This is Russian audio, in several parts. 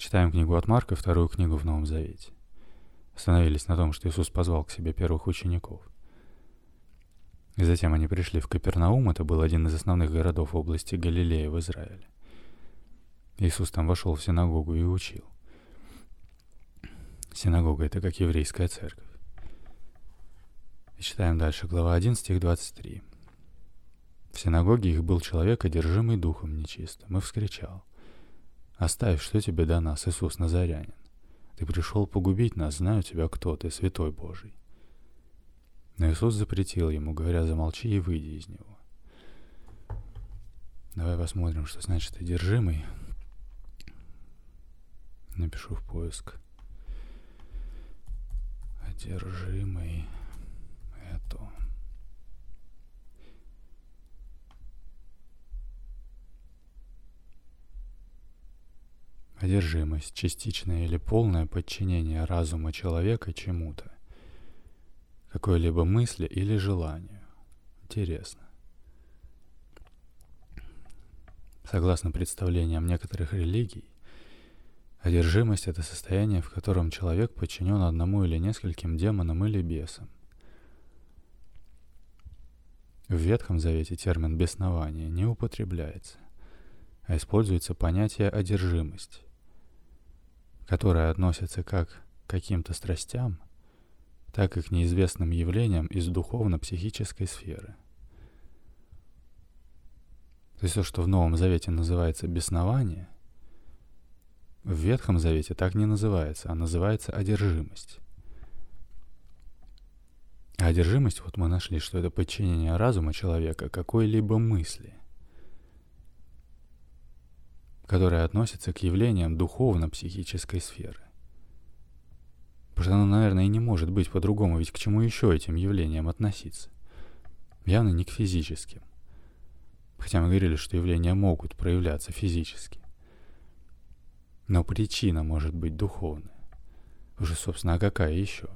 Читаем книгу от Марка, вторую книгу в Новом Завете. Остановились на том, что Иисус позвал к себе первых учеников. И затем они пришли в Капернаум, это был один из основных городов области Галилея в Израиле. Иисус там вошел в синагогу и учил. Синагога — это как еврейская церковь. И читаем дальше, глава 1, стих 23. В синагоге их был человек, одержимый духом нечистым, и вскричал. «Оставь, что тебе до нас, Иисус Назарянин? Ты пришел погубить нас, знаю тебя, кто ты, святой Божий». Но Иисус запретил ему, говоря, замолчи и выйди из него. Давай посмотрим, что значит одержимый. Напишу в поиск. Одержимый. Это. Одержимость, частичное или полное подчинение разума человека чему-то, какой-либо мысли или желанию. Интересно. Согласно представлениям некоторых религий, одержимость — это состояние, в котором человек подчинен одному или нескольким демонам или бесам. В Ветхом Завете термин «беснование» не употребляется, а используется понятие «одержимость», которое относится как к каким-то страстям, так и к неизвестным явлениям из духовно-психической сферы. То есть то, что в Новом Завете называется беснование, в Ветхом Завете так не называется, а называется одержимость. А одержимость, вот мы нашли, что это подчинение разума человека какой-либо мысли – которая относится к явлениям духовно-психической сферы. Потому что оно, наверное, и не может быть по-другому, ведь к чему еще этим явлениям относиться? Явно не к физическим. Хотя мы говорили, что явления могут проявляться физически. Но причина может быть духовная. Уже, собственно, а какая еще?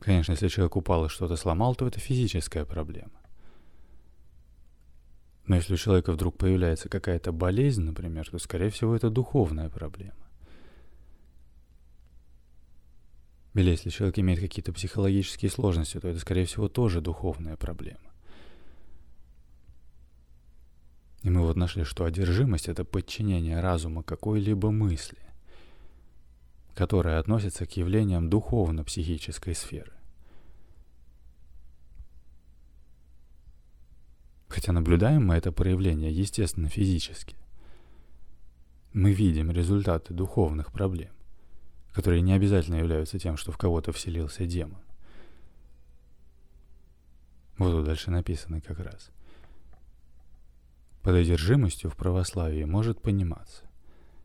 Конечно, если человек упал и что-то сломал, то это физическая проблема. Но если у человека вдруг появляется какая-то болезнь, например, то, скорее всего, это духовная проблема. Или если человек имеет какие-то психологические сложности, то это, скорее всего, тоже духовная проблема. И мы вот нашли, что одержимость — это подчинение разума какой-либо мысли, которая относится к явлениям духовно-психической сферы. Хотя наблюдаем мы это проявление, естественно, физически. Мы видим результаты духовных проблем, которые не обязательно являются тем, что в кого-то вселился демон. Вот тут дальше написано как раз. Под одержимостью в православии может пониматься.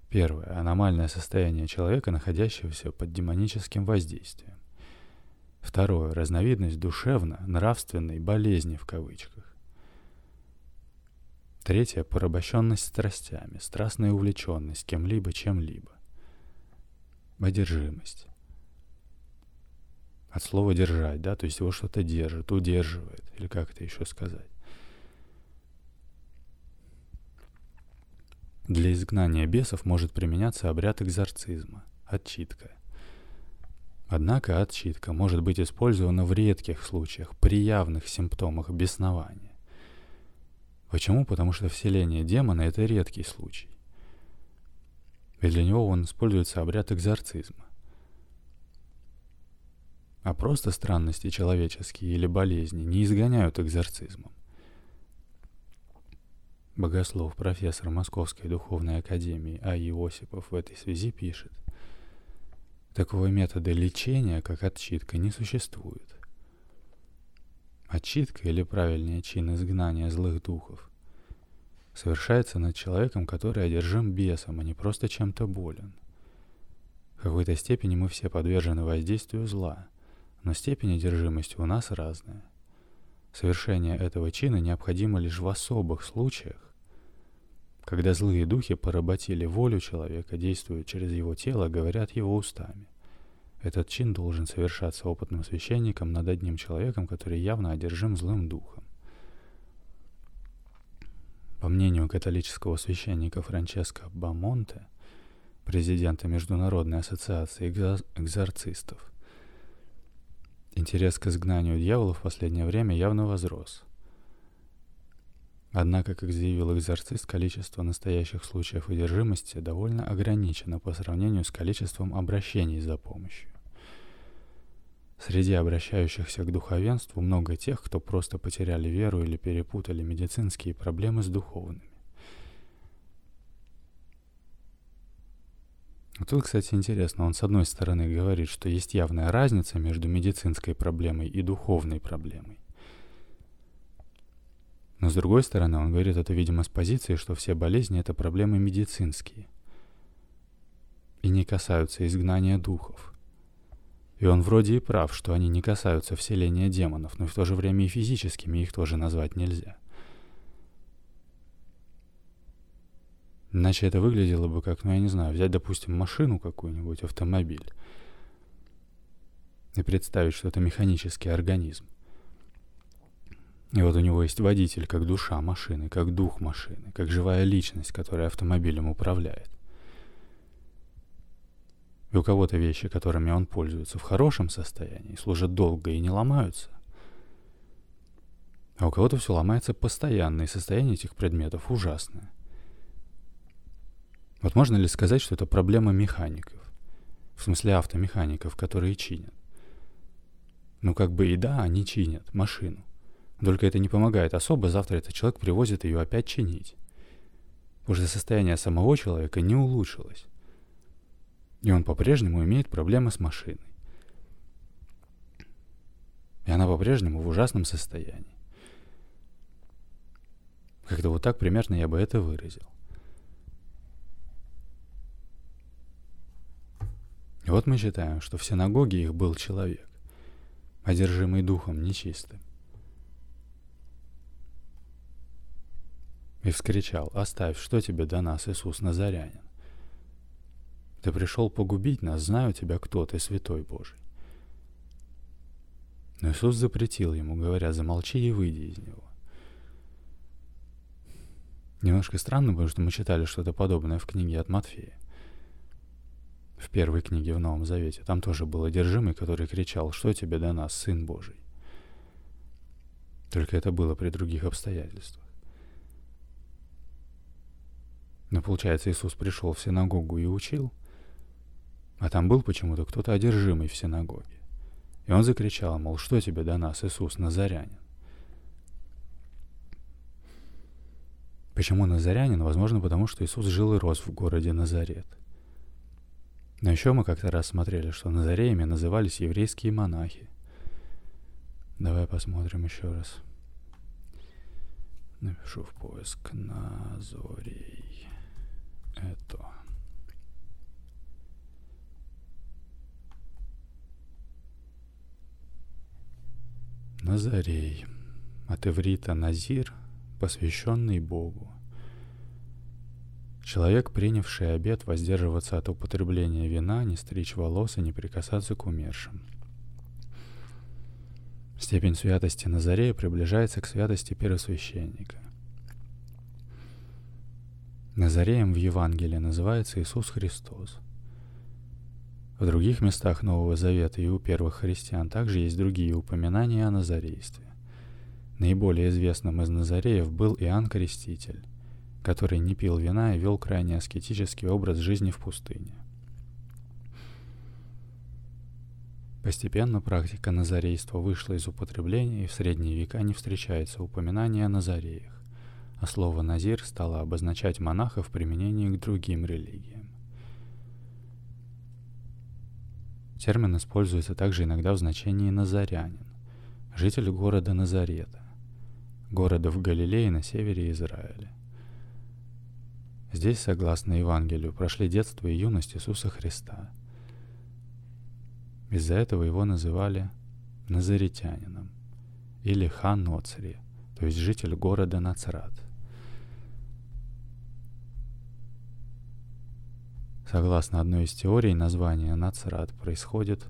Первое. Аномальное состояние человека, находящегося под демоническим воздействием. Второе. Разновидность душевно-нравственной болезни в кавычках. Третье — порабощенность страстями, страстная увлеченность кем-либо, чем-либо. Одержимость. От слова «держать», да, то есть его что-то держит, удерживает, или как это еще сказать. Для изгнания бесов может применяться обряд экзорцизма, отчитка. Однако отчитка может быть использована в редких случаях, при явных симптомах беснования. Почему? Потому что вселение демона — это редкий случай. Ведь для него он используется обряд экзорцизма. А просто странности человеческие или болезни не изгоняют экзорцизмом. Богослов, профессор Московской духовной академии А. Иосипов в этой связи пишет, такого метода лечения, как отчитка, не существует. Отчитка, или правильнее чин изгнания злых духов, совершается над человеком, который одержим бесом, а не просто чем-то болен. В какой-то степени мы все подвержены воздействию зла, но степень одержимости у нас разная. Совершение этого чина необходимо лишь в особых случаях, когда злые духи поработили волю человека, действуют через его тело, говорят его устами – этот чин должен совершаться опытным священником над одним человеком, который явно одержим злым духом. По мнению католического священника Франческо Бамонте, президента Международной ассоциации экзорцистов, интерес к изгнанию дьявола в последнее время явно возрос. Однако, как заявил экзорцист, количество настоящих случаев одержимости довольно ограничено по сравнению с количеством обращений за помощью. Среди обращающихся к духовенству много тех, кто просто потеряли веру или перепутали медицинские проблемы с духовными. Тут, кстати, интересно, он с одной стороны говорит, что есть явная разница между медицинской проблемой и духовной проблемой. Но с другой стороны, он говорит это, видимо, с позиции, что все болезни — это проблемы медицинские и не касаются изгнания духов. И он вроде и прав, что они не касаются вселения демонов, но в то же время и физическими их тоже назвать нельзя. Иначе это выглядело бы как, ну я не знаю, взять, допустим, машину какую-нибудь, автомобиль, и представить, что это механический организм. И вот у него есть водитель, как душа машины, как дух машины, как живая личность, которая автомобилем управляет. И у кого-то вещи, которыми он пользуется в хорошем состоянии, служат долго и не ломаются. А у кого-то все ломается постоянно, и состояние этих предметов ужасное. Вот можно ли сказать, что это проблема механиков? В смысле автомехаников, которые чинят. Ну как бы и да, они чинят машину. Только это не помогает особо, завтра этот человек привозит ее опять чинить. Что состояние самого человека не улучшилось. И он по-прежнему имеет проблемы с машиной. И она по-прежнему в ужасном состоянии. Как-то вот так примерно я бы это выразил. И вот мы считаем, что в синагоге их был человек, одержимый духом нечистым. И вскричал, «Оставь, что тебе до нас, Иисус Назарянин? Ты пришел погубить нас, знаю тебя, кто ты, святой Божий. Но Иисус запретил ему, говоря, замолчи и выйди из него. Немножко странно, потому что мы читали что-то подобное в книге от Матфея. В первой книге в Новом Завете. Там тоже был одержимый, который кричал, что тебе до нас, Сын Божий. Только это было при других обстоятельствах. Но получается, Иисус пришел в синагогу и учил – а там был почему-то кто-то одержимый в синагоге. И он закричал, мол, что тебе до нас, Иисус, Назарянин? Почему Назарянин? Возможно, потому что Иисус жил и рос в городе Назарет. Но еще мы как-то раз смотрели, что Назареями назывались еврейские монахи. Давай посмотрим еще раз. Напишу в поиск Назорей. Это. Назарей. От иврита Назир, посвященный Богу. Человек, принявший обет воздерживаться от употребления вина, не стричь волос и не прикасаться к умершим. Степень святости Назарея приближается к святости первосвященника. Назареем в Евангелии называется Иисус Христос – в других местах Нового Завета и у первых христиан также есть другие упоминания о Назарействе. Наиболее известным из Назареев был Иоанн Креститель, который не пил вина и вел крайне аскетический образ жизни в пустыне. Постепенно практика назарейства вышла из употребления, и в средние века не встречается упоминания о назареях, а слово «назир» стало обозначать монаха в применении к другим религиям. Термин используется также иногда в значении «назарянин», житель города Назарета, города в Галилее на севере Израиля. Здесь, согласно Евангелию, прошли детство и юность Иисуса Христа. Из-за этого его называли назаретянином или хан Ноцри, то есть житель города Нацрат – Согласно одной из теорий, название Нацрат происходит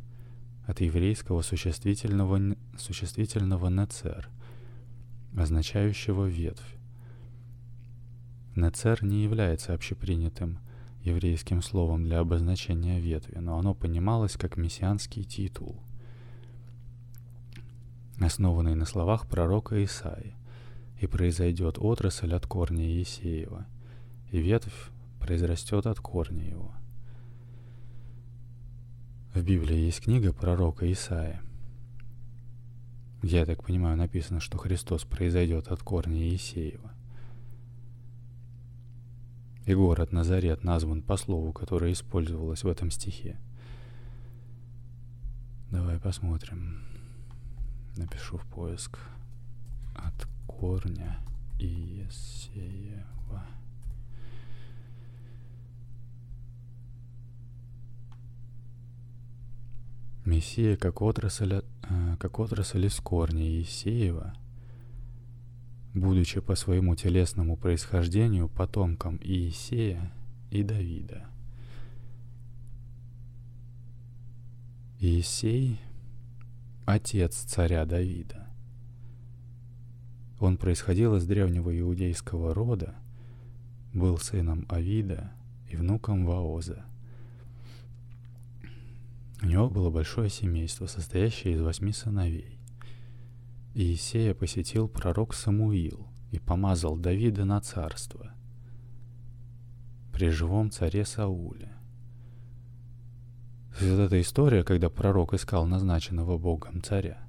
от еврейского существительного, существительного «нецер», означающего «ветвь». Нецер не является общепринятым еврейским словом для обозначения ветви, но оно понималось как мессианский титул, основанный на словах пророка Исаи, и произойдет отрасль от корня Есеева, и ветвь произрастет от корня его. В Библии есть книга пророка Исаия, я так понимаю, написано, что Христос произойдет от корня Есеева. И город Назарет назван по слову, которое использовалось в этом стихе. Давай посмотрим. Напишу в поиск. От корня Иесеева. Мессия, как отрасль, э, как отрасль из корня Иисеева – будучи по своему телесному происхождению потомком Иисея и Давида. Иисей – отец царя Давида. Он происходил из древнего иудейского рода, был сыном Авида и внуком Ваоза. У него было большое семейство, состоящее из восьми сыновей. Иисея посетил пророк Самуил и помазал Давида на царство при живом царе Сауле. Вот эта история, когда пророк искал назначенного Богом царя,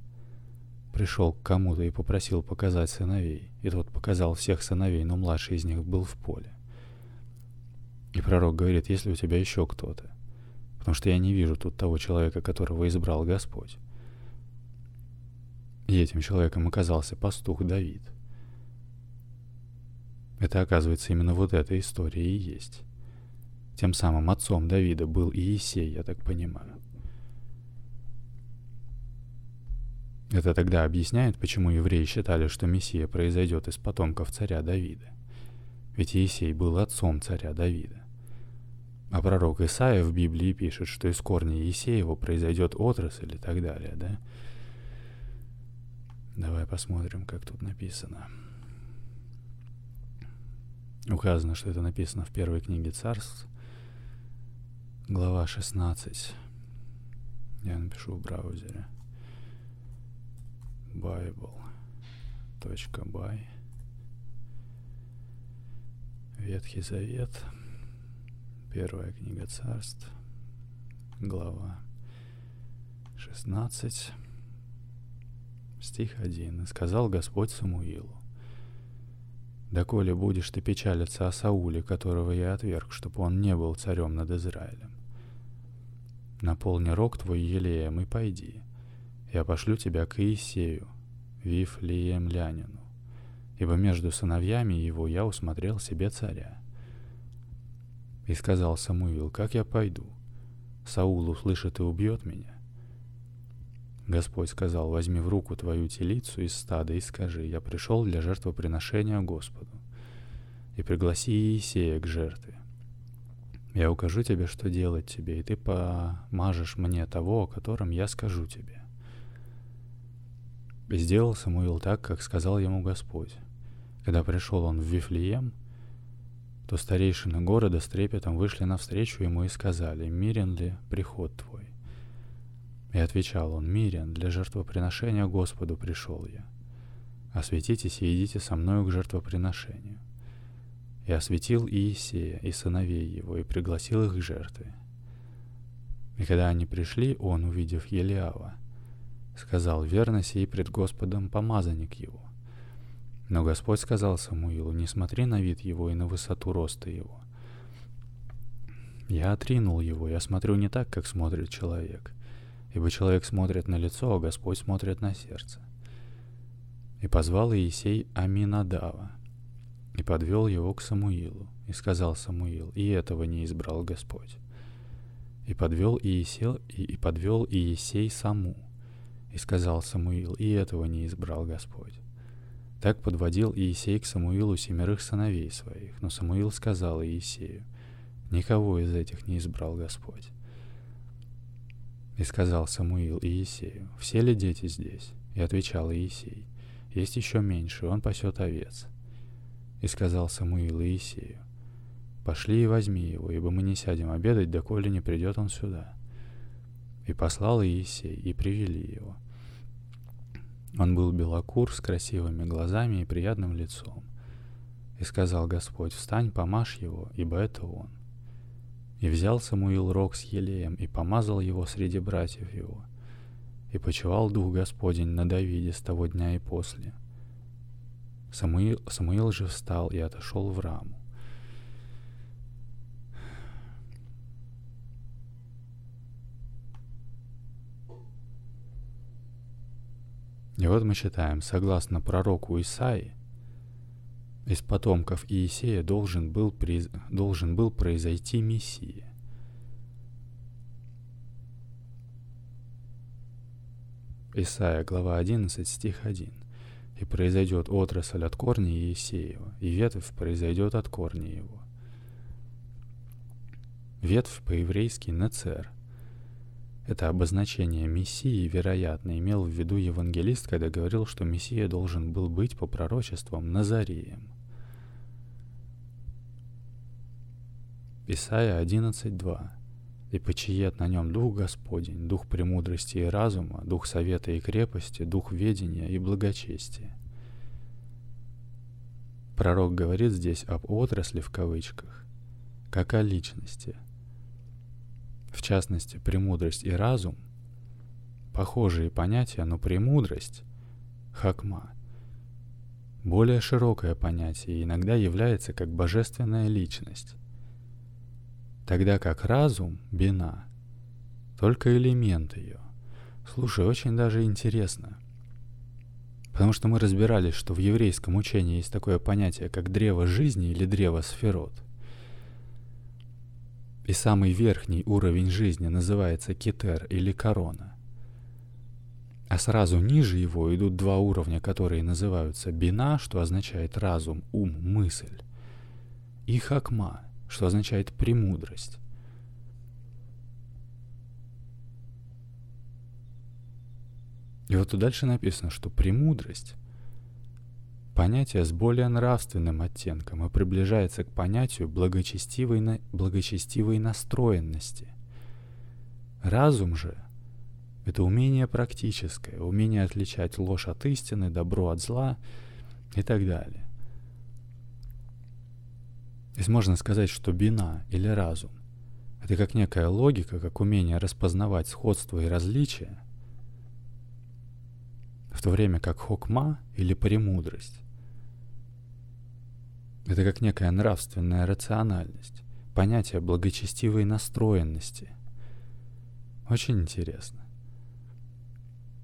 пришел к кому-то и попросил показать сыновей, и тот показал всех сыновей, но младший из них был в поле. И пророк говорит, если у тебя еще кто-то, потому что я не вижу тут того человека, которого избрал Господь. И этим человеком оказался пастух Давид. Это, оказывается, именно вот эта история и есть. Тем самым отцом Давида был Иисей, я так понимаю. Это тогда объясняет, почему евреи считали, что Мессия произойдет из потомков царя Давида. Ведь Иисей был отцом царя Давида. А пророк Исаия в Библии пишет, что из корня Иисеева произойдет отрасль и так далее, да? Давай посмотрим, как тут написано. Указано, что это написано в первой книге царств, глава 16. Я напишу в браузере. Bible.by Ветхий Завет, первая книга царств, глава 16 стих 1. «И сказал Господь Самуилу, «Доколе будешь ты печалиться о Сауле, которого я отверг, чтобы он не был царем над Израилем? Наполни рог твой елеем и пойди. Я пошлю тебя к Иисею, Вифлеемлянину, ибо между сыновьями его я усмотрел себе царя». И сказал Самуил, «Как я пойду? Саул услышит и убьет меня». Господь сказал, возьми в руку твою телицу из стада и скажи, я пришел для жертвоприношения Господу. И пригласи Иисея к жертве. Я укажу тебе, что делать тебе, и ты помажешь мне того, о котором я скажу тебе. И сделал Самуил так, как сказал ему Господь. Когда пришел он в Вифлеем, то старейшины города с трепетом вышли навстречу ему и сказали, «Мирен ли приход твой?» И отвечал он, «Мирен, для жертвоприношения Господу пришел я. Осветитесь и идите со мною к жертвоприношению». И осветил Иисея и сыновей его, и пригласил их к жертве. И когда они пришли, он, увидев Елиава, сказал, «Верно сей пред Господом помазанник его». Но Господь сказал Самуилу, «Не смотри на вид его и на высоту роста его». Я отринул его, я смотрю не так, как смотрит человек — ибо человек смотрит на лицо, а Господь смотрит на сердце. И позвал Иисей Аминадава, и подвел его к Самуилу, и сказал Самуил, и этого не избрал Господь. И подвел Иисей, и, и подвел Иисей Саму, и сказал Самуил, и этого не избрал Господь. Так подводил Иисей к Самуилу семерых сыновей своих, но Самуил сказал Иисею, никого из этих не избрал Господь. И сказал Самуил Иисею, «Все ли дети здесь?» И отвечал Иисей, «Есть еще меньше, он пасет овец». И сказал Самуил Иисею, «Пошли и возьми его, ибо мы не сядем обедать, доколе не придет он сюда». И послал Иисей, и привели его. Он был белокур с красивыми глазами и приятным лицом. И сказал Господь, «Встань, помажь его, ибо это он». И взял Самуил рог с елеем и помазал его среди братьев его. И почевал Дух Господень на Давиде с того дня и после. Самуил, Самуил же встал и отошел в раму. И вот мы читаем, согласно пророку Исаии, из потомков Иисея должен был, приз... должен был произойти Мессия. Исайя, глава 11, стих 1. «И произойдет отрасль от корня Иисеева, и ветвь произойдет от корня его». Ветвь по-еврейски «нецер». Это обозначение Мессии, вероятно, имел в виду евангелист, когда говорил, что Мессия должен был быть по пророчествам Назареем – Исайя 11.2. «И почиет на нем Дух Господень, Дух премудрости и разума, Дух совета и крепости, Дух ведения и благочестия». Пророк говорит здесь об отрасли в кавычках, как о личности. В частности, премудрость и разум – похожие понятия, но премудрость – хакма – более широкое понятие и иногда является как божественная личность тогда как разум, бина, только элемент ее. Слушай, очень даже интересно. Потому что мы разбирались, что в еврейском учении есть такое понятие, как древо жизни или древо сферот. И самый верхний уровень жизни называется кетер или корона. А сразу ниже его идут два уровня, которые называются бина, что означает разум, ум, мысль, и хакма, что означает «премудрость». И вот тут дальше написано, что «премудрость» — понятие с более нравственным оттенком и приближается к понятию благочестивой, на... благочестивой настроенности. Разум же — это умение практическое, умение отличать ложь от истины, добро от зла и так далее. Здесь можно сказать, что бина или разум — это как некая логика, как умение распознавать сходство и различия, в то время как хокма или премудрость — это как некая нравственная рациональность, понятие благочестивой настроенности. Очень интересно.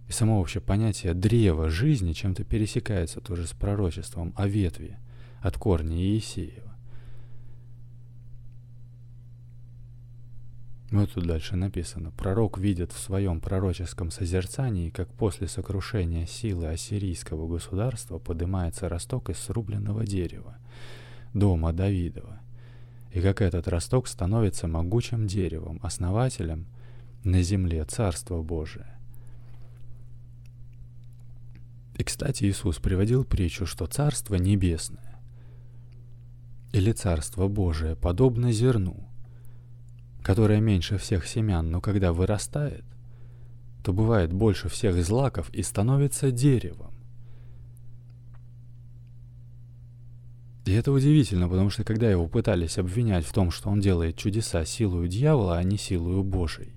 И само вообще понятие древа жизни чем-то пересекается тоже с пророчеством о ветви от корня Иисеева. Вот тут дальше написано. Пророк видит в своем пророческом созерцании, как после сокрушения силы ассирийского государства поднимается росток из срубленного дерева, дома Давидова, и как этот росток становится могучим деревом, основателем на земле Царства Божия. И, кстати, Иисус приводил притчу, что Царство Небесное или Царство Божие подобно зерну – которая меньше всех семян, но когда вырастает, то бывает больше всех злаков и становится деревом. И это удивительно, потому что когда его пытались обвинять в том, что он делает чудеса силою дьявола, а не силою Божией,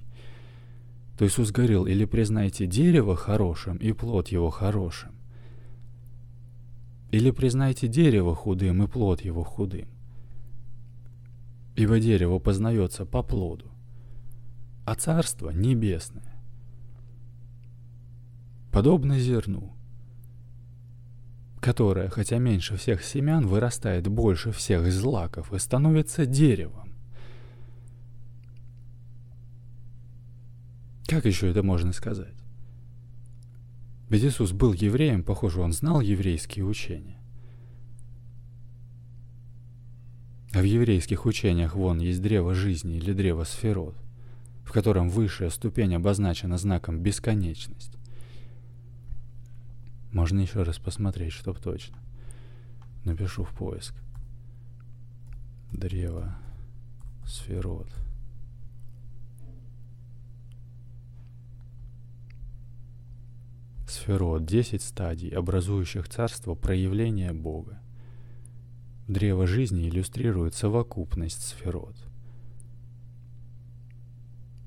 то Иисус говорил, или признайте дерево хорошим и плод его хорошим, или признайте дерево худым и плод его худым. Ибо дерево познается по плоду, а царство небесное. Подобно зерну, которое, хотя меньше всех семян, вырастает больше всех злаков и становится деревом. Как еще это можно сказать? Ведь Иисус был евреем, похоже, он знал еврейские учения. А в еврейских учениях вон есть древо жизни или древо сферот, в котором высшая ступень обозначена знаком бесконечность. Можно еще раз посмотреть, чтоб точно. Напишу в поиск. Древо сферот. Сферот – 10 стадий, образующих царство проявления Бога. Древо жизни иллюстрирует совокупность сферот,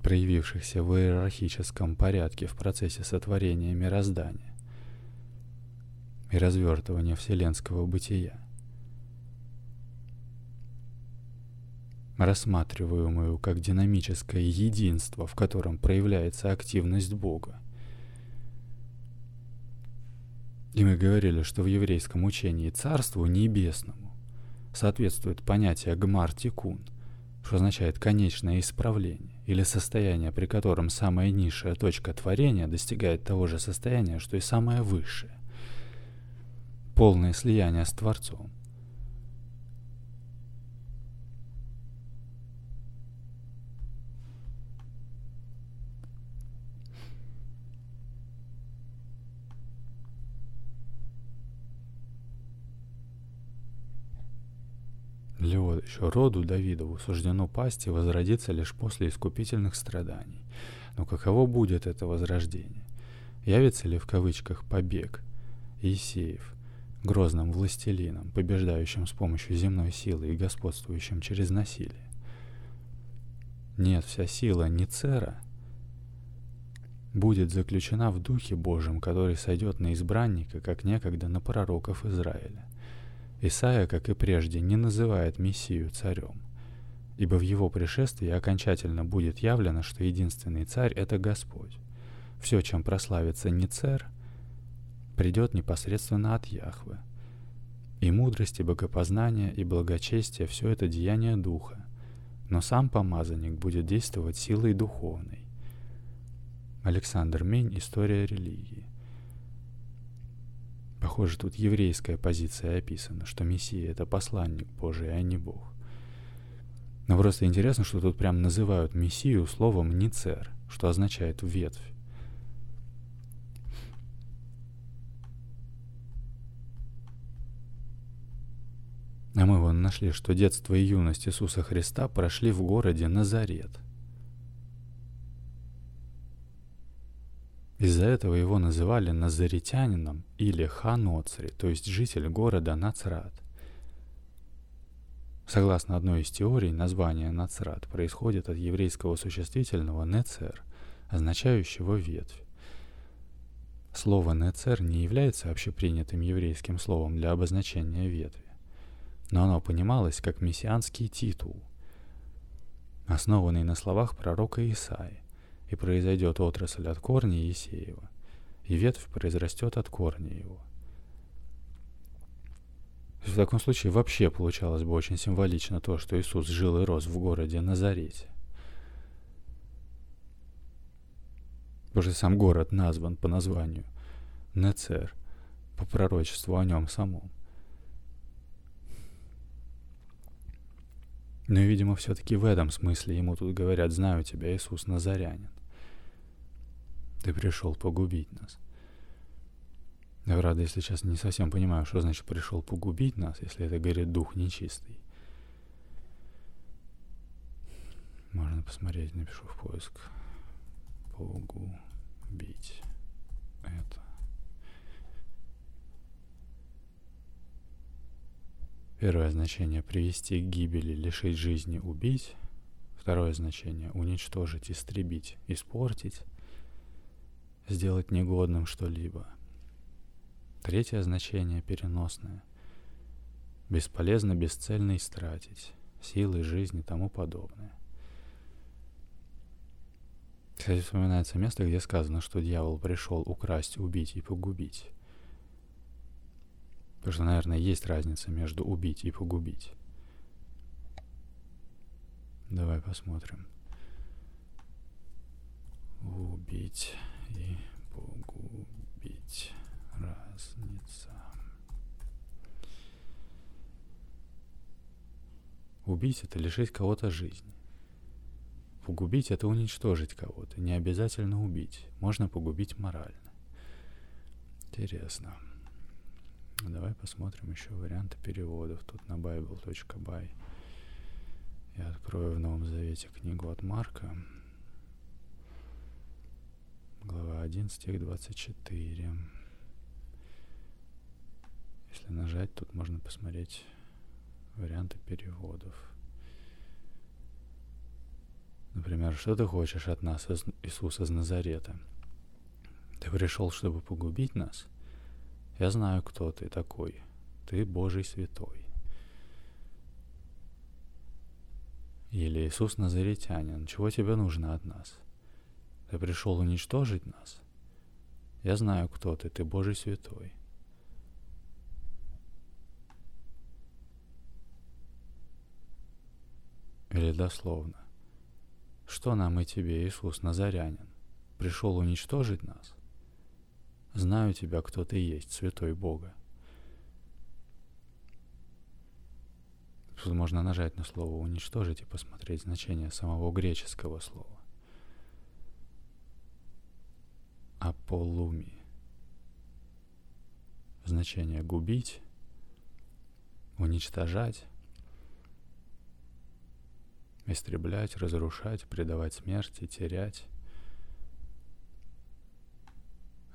проявившихся в иерархическом порядке в процессе сотворения мироздания и развертывания вселенского бытия. рассматриваемую как динамическое единство, в котором проявляется активность Бога. И мы говорили, что в еврейском учении Царству Небесному соответствует понятие гмар-тикун, что означает конечное исправление, или состояние, при котором самая низшая точка творения достигает того же состояния, что и самое высшее. Полное слияние с Творцом. Еще роду Давидову суждено пасть и возродиться лишь после искупительных страданий. Но каково будет это возрождение? Явится ли в кавычках побег Иисеев, грозным властелином, побеждающим с помощью земной силы и господствующим через насилие? Нет, вся сила Ницера будет заключена в Духе Божьем, который сойдет на избранника, как некогда на пророков Израиля. Исаия, как и прежде, не называет Мессию царем, ибо в его пришествии окончательно будет явлено, что единственный царь — это Господь. Все, чем прославится не царь, придет непосредственно от Яхвы. И мудрость, и богопознание, и благочестие — все это деяние Духа, но сам помазанник будет действовать силой духовной. Александр Мень «История религии». Похоже, тут еврейская позиция описана, что Мессия — это посланник Божий, а не Бог. Но просто интересно, что тут прям называют Мессию словом «ницер», что означает «ветвь». А мы вон нашли, что детство и юность Иисуса Христа прошли в городе Назарет — Из-за этого его называли назаритянином или ханоцри, то есть житель города Нацрат. Согласно одной из теорий, название Нацрат происходит от еврейского существительного «нецер», означающего «ветвь». Слово «нецер» не является общепринятым еврейским словом для обозначения ветви, но оно понималось как мессианский титул, основанный на словах пророка Исаи и произойдет отрасль от корня Есеева, и ветвь произрастет от корня его. В таком случае вообще получалось бы очень символично то, что Иисус жил и рос в городе Назарете. Потому сам город назван по названию Нецер, по пророчеству о нем самом. Но, видимо, все-таки в этом смысле ему тут говорят «Знаю тебя, Иисус Назарянин». Ты пришел погубить нас. Я, правда, если сейчас не совсем понимаю, что значит пришел погубить нас, если это говорит дух нечистый. Можно посмотреть, напишу в поиск. Погубить это. Первое значение — привести к гибели, лишить жизни, убить. Второе значение — уничтожить, истребить, испортить сделать негодным что-либо. Третье значение переносное. Бесполезно бесцельно истратить, силы, жизни и тому подобное. Кстати, вспоминается место, где сказано, что дьявол пришел украсть, убить и погубить. Потому что, наверное, есть разница между убить и погубить. Давай посмотрим. Убить и погубить. Разница. Убить — это лишить кого-то жизни. Погубить — это уничтожить кого-то. Не обязательно убить. Можно погубить морально. Интересно. Давай посмотрим еще варианты переводов. Тут на bible.by. Я открою в Новом Завете книгу от Марка. Глава 1, стих 24. Если нажать, тут можно посмотреть варианты переводов. Например, что ты хочешь от нас, Иисус из Назарета? Ты пришел, чтобы погубить нас? Я знаю, кто ты такой. Ты Божий святой. Или Иисус Назаретянин, чего тебе нужно от нас? Ты пришел уничтожить нас? Я знаю, кто ты, ты Божий святой. Или дословно. Что нам и тебе, Иисус Назарянин? Пришел уничтожить нас? Знаю тебя, кто ты есть, святой Бога. Тут можно нажать на слово «уничтожить» и посмотреть значение самого греческого слова. Аполуми. Значение «губить», «уничтожать», истреблять, разрушать, предавать смерти, терять.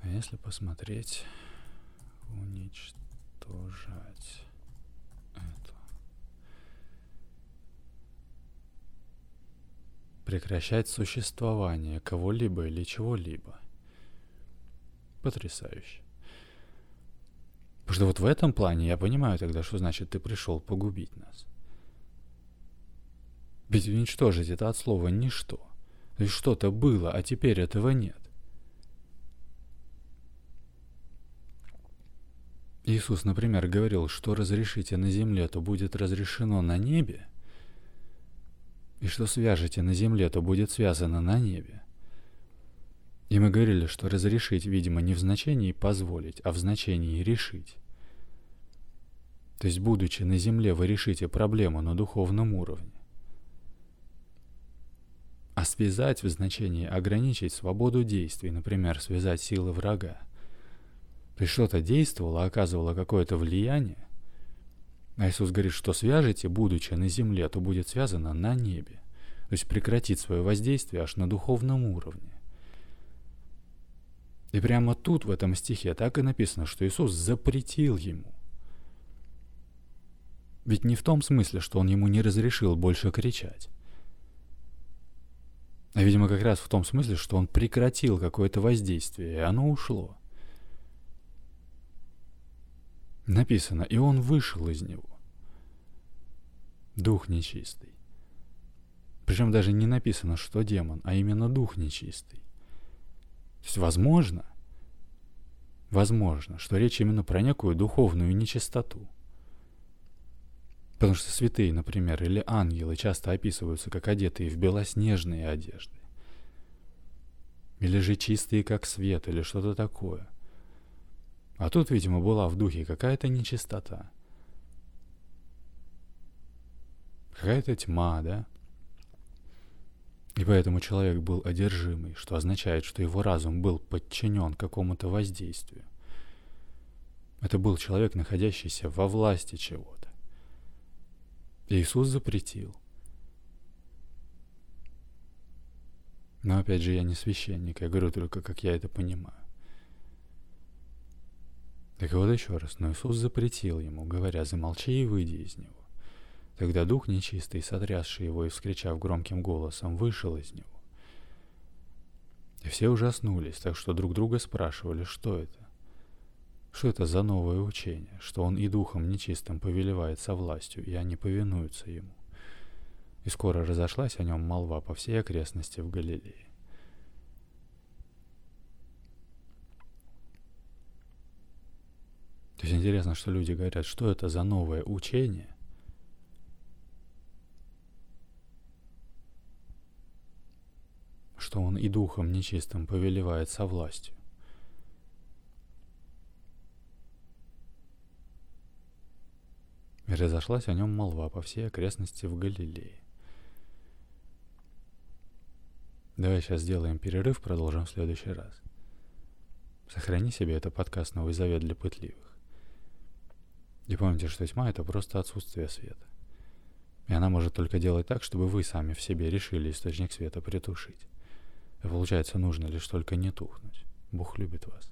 А если посмотреть, уничтожать это. Прекращать существование кого-либо или чего-либо. Потрясающе. Потому что вот в этом плане я понимаю тогда, что значит ты пришел погубить нас. Ведь уничтожить это от слова «ничто». То есть что-то было, а теперь этого нет. Иисус, например, говорил, что разрешите на земле, то будет разрешено на небе, и что свяжете на земле, то будет связано на небе. И мы говорили, что разрешить, видимо, не в значении позволить, а в значении решить. То есть, будучи на земле, вы решите проблему на духовном уровне. А связать в значении ограничить свободу действий, например, связать силы врага. Есть что-то действовало, оказывало какое-то влияние. А Иисус говорит, что свяжете, будучи на земле, то будет связано на небе. То есть прекратит свое воздействие аж на духовном уровне. И прямо тут, в этом стихе, так и написано, что Иисус запретил ему. Ведь не в том смысле, что он ему не разрешил больше кричать. А, видимо, как раз в том смысле, что он прекратил какое-то воздействие, и оно ушло. Написано, и он вышел из него. Дух нечистый. Причем даже не написано, что демон, а именно дух нечистый. То есть возможно, возможно, что речь именно про некую духовную нечистоту. Потому что святые, например, или ангелы часто описываются как одетые в белоснежные одежды. Или же чистые, как свет, или что-то такое. А тут, видимо, была в духе какая-то нечистота. Какая-то тьма, да? И поэтому человек был одержимый, что означает, что его разум был подчинен какому-то воздействию. Это был человек, находящийся во власти чего-то. Иисус запретил. Но опять же, я не священник, я говорю только, как я это понимаю. Так вот еще раз, но Иисус запретил ему, говоря, замолчи и выйди из него. Тогда дух нечистый, сотрясший его и вскричав громким голосом, вышел из него. И все ужаснулись, так что друг друга спрашивали, что это. Что это за новое учение, что он и духом нечистым повелевает со властью, и они повинуются ему? И скоро разошлась о нем молва по всей окрестности в Галилее. То есть интересно, что люди говорят, что это за новое учение, что он и духом нечистым повелевает со властью. И разошлась о нем молва по всей окрестности в Галилее. Давай сейчас сделаем перерыв, продолжим в следующий раз. Сохрани себе это подкаст «Новый завет для пытливых». И помните, что тьма — это просто отсутствие света. И она может только делать так, чтобы вы сами в себе решили источник света притушить. И получается, нужно лишь только не тухнуть. Бог любит вас.